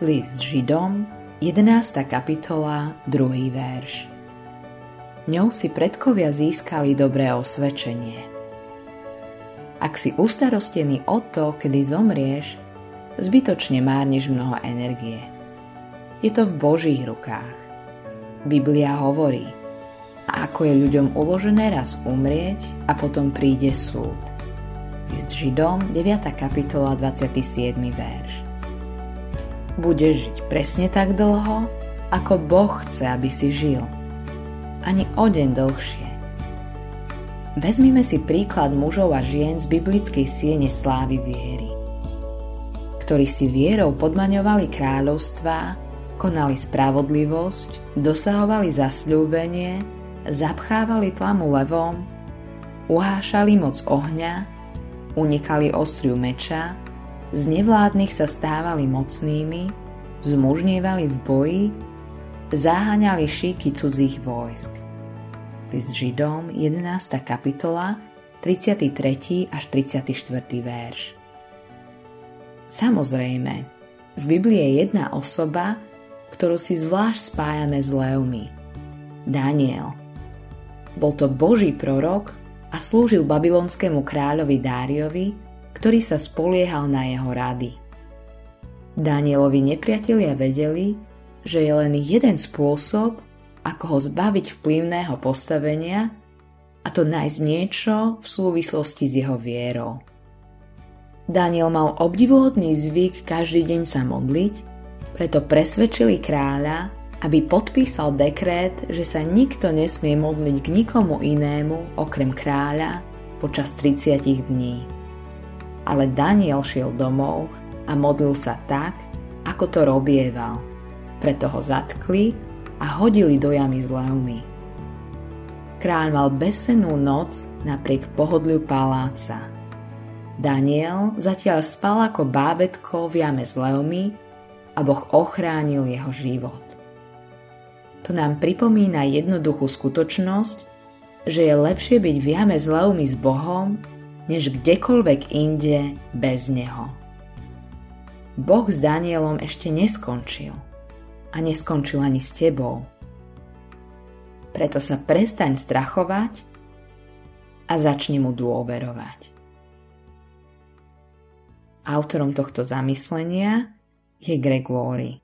List Židom, 11. kapitola, 2. verš. Ňou si predkovia získali dobré osvedčenie. Ak si ustarostený o to, kedy zomrieš, zbytočne márniš mnoho energie. Je to v Božích rukách. Biblia hovorí, a ako je ľuďom uložené raz umrieť a potom príde súd. List Židom, 9. kapitola, 27. verš budeš žiť presne tak dlho, ako Boh chce, aby si žil. Ani o deň dlhšie. Vezmime si príklad mužov a žien z biblickej siene slávy viery, ktorí si vierou podmaňovali kráľovstvá, konali spravodlivosť, dosahovali zasľúbenie, zapchávali tlamu levom, uhášali moc ohňa, unikali ostriu meča, z nevládnych sa stávali mocnými, zmužnievali v boji, zaháňali šíky cudzích vojsk. List Židom 11. kapitola 33. až 34. verš Samozrejme, v Biblii je jedna osoba, ktorú si zvlášť spájame s Leomi. Daniel. Bol to Boží prorok a slúžil babylonskému kráľovi Dáriovi ktorý sa spoliehal na jeho rady. Danielovi nepriatelia vedeli, že je len jeden spôsob, ako ho zbaviť vplyvného postavenia a to nájsť niečo v súvislosti s jeho vierou. Daniel mal obdivuhodný zvyk každý deň sa modliť, preto presvedčili kráľa, aby podpísal dekrét, že sa nikto nesmie modliť k nikomu inému okrem kráľa počas 30 dní ale Daniel šiel domov a modlil sa tak, ako to robieval. Preto ho zatkli a hodili do jamy s levmi. Kráľ mal besenú noc napriek pohodliu paláca. Daniel zatiaľ spal ako bábetko v jame s levmi a Boh ochránil jeho život. To nám pripomína jednoduchú skutočnosť, že je lepšie byť v jame s levmi s Bohom, než kdekoľvek inde bez neho. Boh s Danielom ešte neskončil a neskončil ani s tebou. Preto sa prestaň strachovať a začni mu dôverovať. Autorom tohto zamyslenia je Greg Laurie.